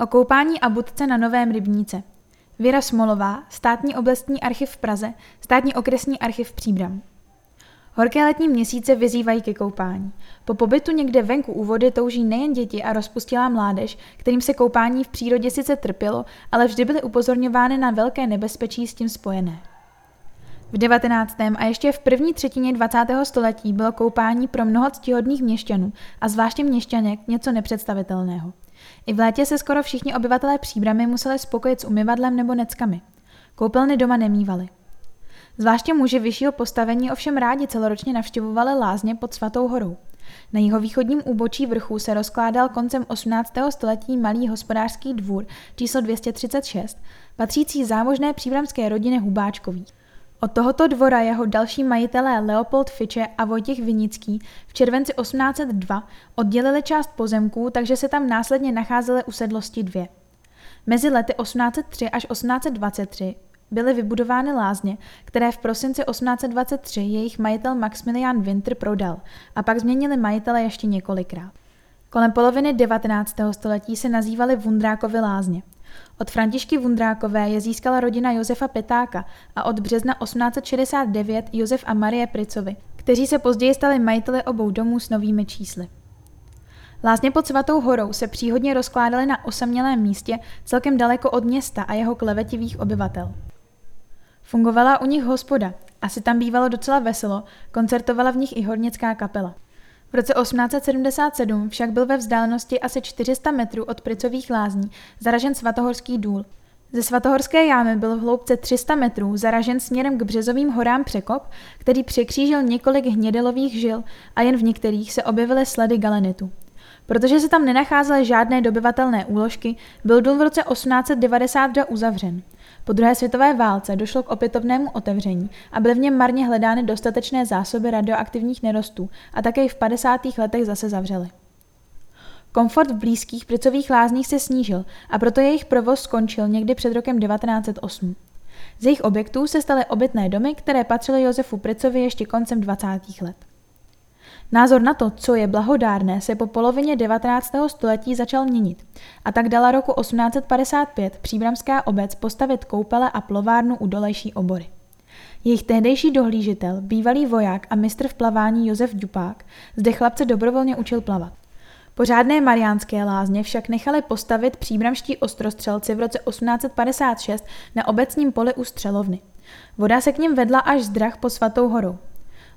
O koupání a budce na Novém Rybníce. Věra Smolová, státní oblastní archiv v Praze, státní okresní archiv Příbram. Horké letní měsíce vyzývají ke koupání. Po pobytu někde venku u vody touží nejen děti a rozpustilá mládež, kterým se koupání v přírodě sice trpělo, ale vždy byly upozorňovány na velké nebezpečí s tím spojené. V 19. a ještě v první třetině 20. století bylo koupání pro mnoho ctihodných měšťanů a zvláště měšťanek něco nepředstavitelného. I v létě se skoro všichni obyvatelé příbramy museli spokojit s umyvadlem nebo neckami. Koupelny doma nemývali. Zvláště muži vyššího postavení ovšem rádi celoročně navštěvovali lázně pod Svatou horou. Na jeho východním úbočí vrchu se rozkládal koncem 18. století malý hospodářský dvůr číslo 236, patřící zámožné příbramské rodině Hubáčkových. Od tohoto dvora jeho další majitelé Leopold Fiče a Vojtěch Vinický v červenci 1802 oddělili část pozemků, takže se tam následně nacházely usedlosti dvě. Mezi lety 1803 až 1823 byly vybudovány lázně, které v prosinci 1823 jejich majitel Maximilian Winter prodal a pak změnili majitele ještě několikrát. Kolem poloviny 19. století se nazývaly Vundrákovy lázně. Od Františky Vundrákové je získala rodina Josefa Petáka a od března 1869 Josef a Marie Pricovi, kteří se později stali majiteli obou domů s novými čísly. Lázně pod Svatou horou se příhodně rozkládaly na osamělém místě celkem daleko od města a jeho klevetivých obyvatel. Fungovala u nich hospoda, asi tam bývalo docela veselo, koncertovala v nich i hornická kapela. V roce 1877 však byl ve vzdálenosti asi 400 metrů od Pricových lázní zaražen svatohorský důl. Ze svatohorské jámy byl v hloubce 300 metrů zaražen směrem k březovým horám překop, který překřížil několik hnědelových žil a jen v některých se objevily sledy galenitu. Protože se tam nenacházely žádné dobyvatelné úložky, byl důl v roce 1892 uzavřen. Po druhé světové válce došlo k opětovnému otevření a byly v něm marně hledány dostatečné zásoby radioaktivních nerostů a také v 50. letech zase zavřely. Komfort v blízkých pricových lázních se snížil a proto jejich provoz skončil někdy před rokem 1908. Z jejich objektů se staly obytné domy, které patřily Josefu Pricovi ještě koncem 20. let. Názor na to, co je blahodárné, se po polovině 19. století začal měnit a tak dala roku 1855 příbramská obec postavit koupele a plovárnu u dolejší obory. Jejich tehdejší dohlížitel, bývalý voják a mistr v plavání Josef Dupák, zde chlapce dobrovolně učil plavat. Pořádné mariánské lázně však nechali postavit příbramští ostrostřelci v roce 1856 na obecním poli u Střelovny. Voda se k ním vedla až z drah pod Svatou horou.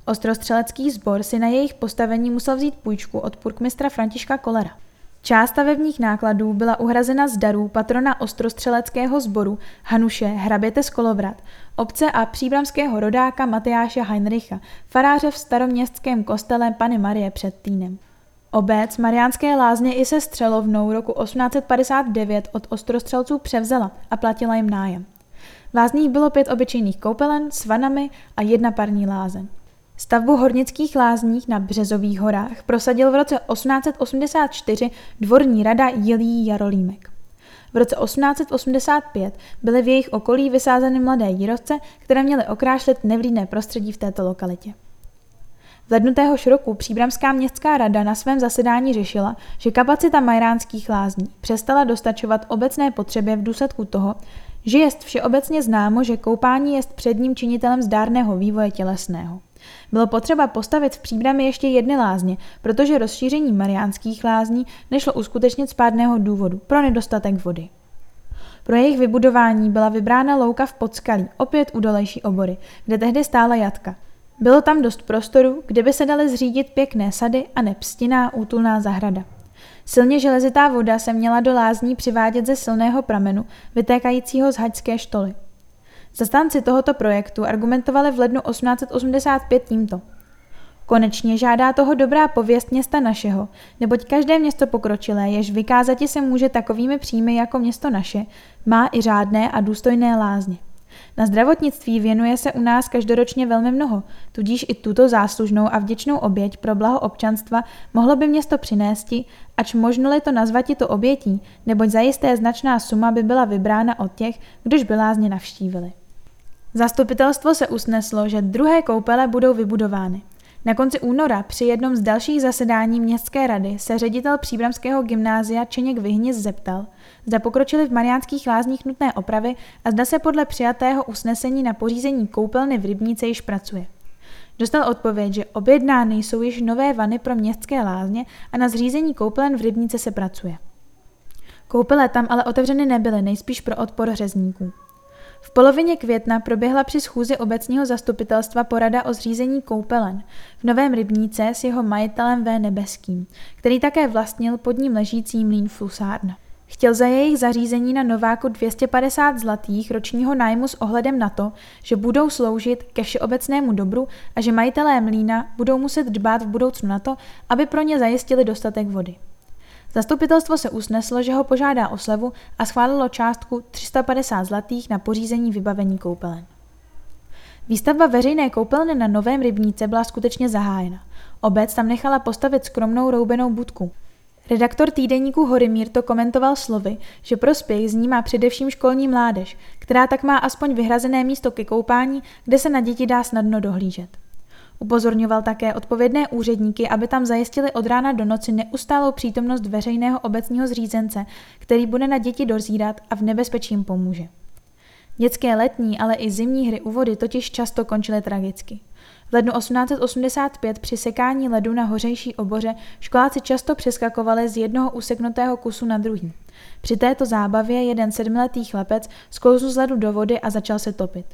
Ostrostřelecký sbor si na jejich postavení musel vzít půjčku od purkmistra Františka Kolera. Část stavebních nákladů byla uhrazena z darů patrona ostrostřeleckého sboru Hanuše Hraběte z Kolovrat, obce a příbramského rodáka Matyáše Heinricha, faráře v staroměstském kostele Pany Marie před Týnem. Obec Mariánské lázně i se střelovnou roku 1859 od ostrostřelců převzala a platila jim nájem. V lázních bylo pět obyčejných koupelen s vanami a jedna parní lázeň. Stavbu hornických lázních na Březových horách prosadil v roce 1884 dvorní rada Jilí Jarolímek. V roce 1885 byly v jejich okolí vysázeny mladé jírovce, které měly okrášlit nevlídné prostředí v této lokalitě. V lednu téhož roku Příbramská městská rada na svém zasedání řešila, že kapacita majránských lázní přestala dostačovat obecné potřebě v důsledku toho, že jest všeobecně známo, že koupání jest předním činitelem zdárného vývoje tělesného. Bylo potřeba postavit v příbrami ještě jedny lázně, protože rozšíření mariánských lázní nešlo uskutečnit z pádného důvodu, pro nedostatek vody. Pro jejich vybudování byla vybrána louka v Podskalí, opět u dolejší obory, kde tehdy stála jatka. Bylo tam dost prostoru, kde by se daly zřídit pěkné sady a nepstinná útulná zahrada. Silně železitá voda se měla do lázní přivádět ze silného pramenu, vytékajícího z haďské štoly. Zastánci tohoto projektu argumentovali v lednu 1885 tímto. Konečně žádá toho dobrá pověst města našeho, neboť každé město pokročilé, jež vykázati se může takovými příjmy jako město naše, má i řádné a důstojné lázně. Na zdravotnictví věnuje se u nás každoročně velmi mnoho, tudíž i tuto záslužnou a vděčnou oběť pro blaho občanstva mohlo by město přinésti, ač možno-li to nazvati to obětí, neboť zajisté značná suma by byla vybrána od těch, kdož by lázně navštívili. Zastupitelstvo se usneslo, že druhé koupele budou vybudovány. Na konci února při jednom z dalších zasedání městské rady se ředitel příbramského gymnázia Čeněk Vyhnis zeptal, zda pokročili v Mariánských lázních nutné opravy a zda se podle přijatého usnesení na pořízení koupelny v Rybníce již pracuje. Dostal odpověď, že objednány jsou již nové vany pro městské lázně a na zřízení koupelen v Rybníce se pracuje. Koupele tam ale otevřeny nebyly, nejspíš pro odpor řezníků. V polovině května proběhla při schůzi obecního zastupitelstva porada o zřízení koupelen v Novém Rybníce s jeho majitelem V. Nebeským, který také vlastnil pod ním ležící mlín Flusárna. Chtěl za jejich zařízení na Nováku 250 zlatých ročního nájmu s ohledem na to, že budou sloužit ke všeobecnému dobru a že majitelé mlína budou muset dbát v budoucnu na to, aby pro ně zajistili dostatek vody. Zastupitelstvo se usneslo, že ho požádá o slevu a schválilo částku 350 zlatých na pořízení vybavení koupelen. Výstavba veřejné koupelny na Novém rybníce byla skutečně zahájena. Obec tam nechala postavit skromnou roubenou budku. Redaktor týdeníku Horimír to komentoval slovy, že prospěch z ní má především školní mládež, která tak má aspoň vyhrazené místo ke koupání, kde se na děti dá snadno dohlížet. Upozorňoval také odpovědné úředníky, aby tam zajistili od rána do noci neustálou přítomnost veřejného obecního zřízence, který bude na děti dozírat a v nebezpečí jim pomůže. Dětské letní, ale i zimní hry u vody totiž často končily tragicky. V lednu 1885 při sekání ledu na hořejší oboře školáci často přeskakovali z jednoho useknutého kusu na druhý. Při této zábavě jeden sedmiletý chlapec sklouzl z ledu do vody a začal se topit.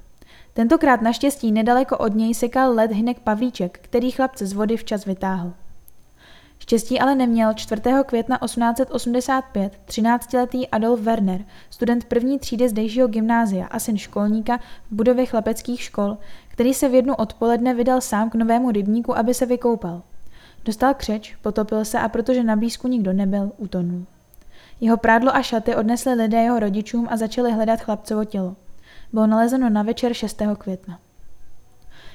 Tentokrát naštěstí nedaleko od něj sekal led Hinek Pavlíček, který chlapce z vody včas vytáhl. Štěstí ale neměl 4. května 1885 13-letý Adolf Werner, student první třídy zdejšího gymnázia a syn školníka v budově chlapeckých škol, který se v jednu odpoledne vydal sám k novému rybníku, aby se vykoupal. Dostal křeč, potopil se a protože na blízku nikdo nebyl, utonul. Jeho prádlo a šaty odnesli lidé jeho rodičům a začali hledat chlapcovo tělo bylo nalezeno na večer 6. května.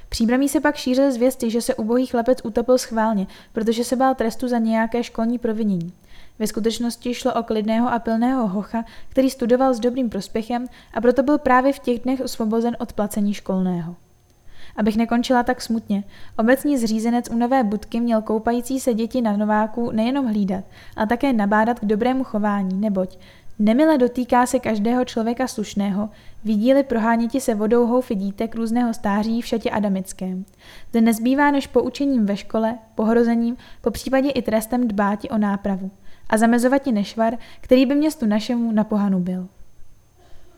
Příbramí se pak šířily zvěsty, že se ubohý chlapec utopil schválně, protože se bál trestu za nějaké školní provinění. Ve skutečnosti šlo o klidného a pilného hocha, který studoval s dobrým prospěchem a proto byl právě v těch dnech osvobozen od placení školného. Abych nekončila tak smutně, obecní zřízenec u Nové budky měl koupající se děti na Nováku nejenom hlídat, ale také nabádat k dobrému chování, neboť Nemile dotýká se každého člověka slušného, vidíli proháněti se vodou houfy dítek různého stáří v šatě adamickém. Zde nezbývá než poučením ve škole, pohrozením, po případě i trestem dbáti o nápravu a zamezovati nešvar, který by městu našemu na pohanu byl.